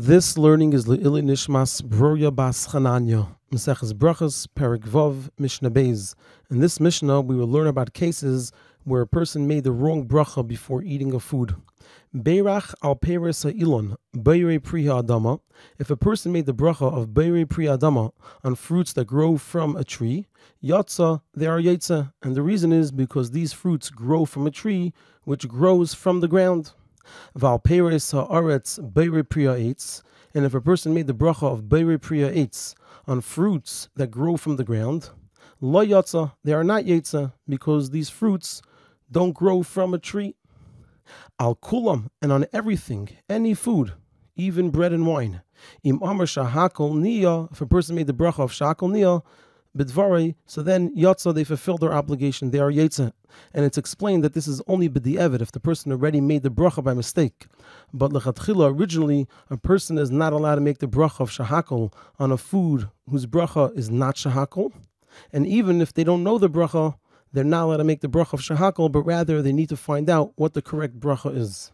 This learning is Le'ili Nishmas Broya Bas Chananya, Maseches Brachas, Perik Mishnah Beis. In this Mishnah, we will learn about cases where a person made the wrong bracha before eating a food. Beirach al Peres Ha'ilon, Beire Priya Adama. If a person made the bracha of Beire Priya Adama on fruits that grow from a tree, Yatza, they are Yetza. And the reason is because these fruits grow from a tree which grows from the ground. Val Peres Ha'aretz Eitz. And if a person made the bracha of Beire Priya Eitz on fruits that grow from the ground, Lo Yatza, they are not Yetza because these fruits don't grow from a tree. Al kulam, and on everything, any food, even bread and wine. Im amar shahakol niya, if a person made the bracha of shakol niya, bidvari, so then yatza, they fulfill their obligation, they are yetza. And it's explained that this is only b'di'evid, if the person already made the bracha by mistake. But lechatchila, originally, a person is not allowed to make the bracha of shahakol on a food whose bracha is not shahakol. And even if they don't know the bracha, they're not allowed to make the bracha of shahakol, but rather they need to find out what the correct bracha is.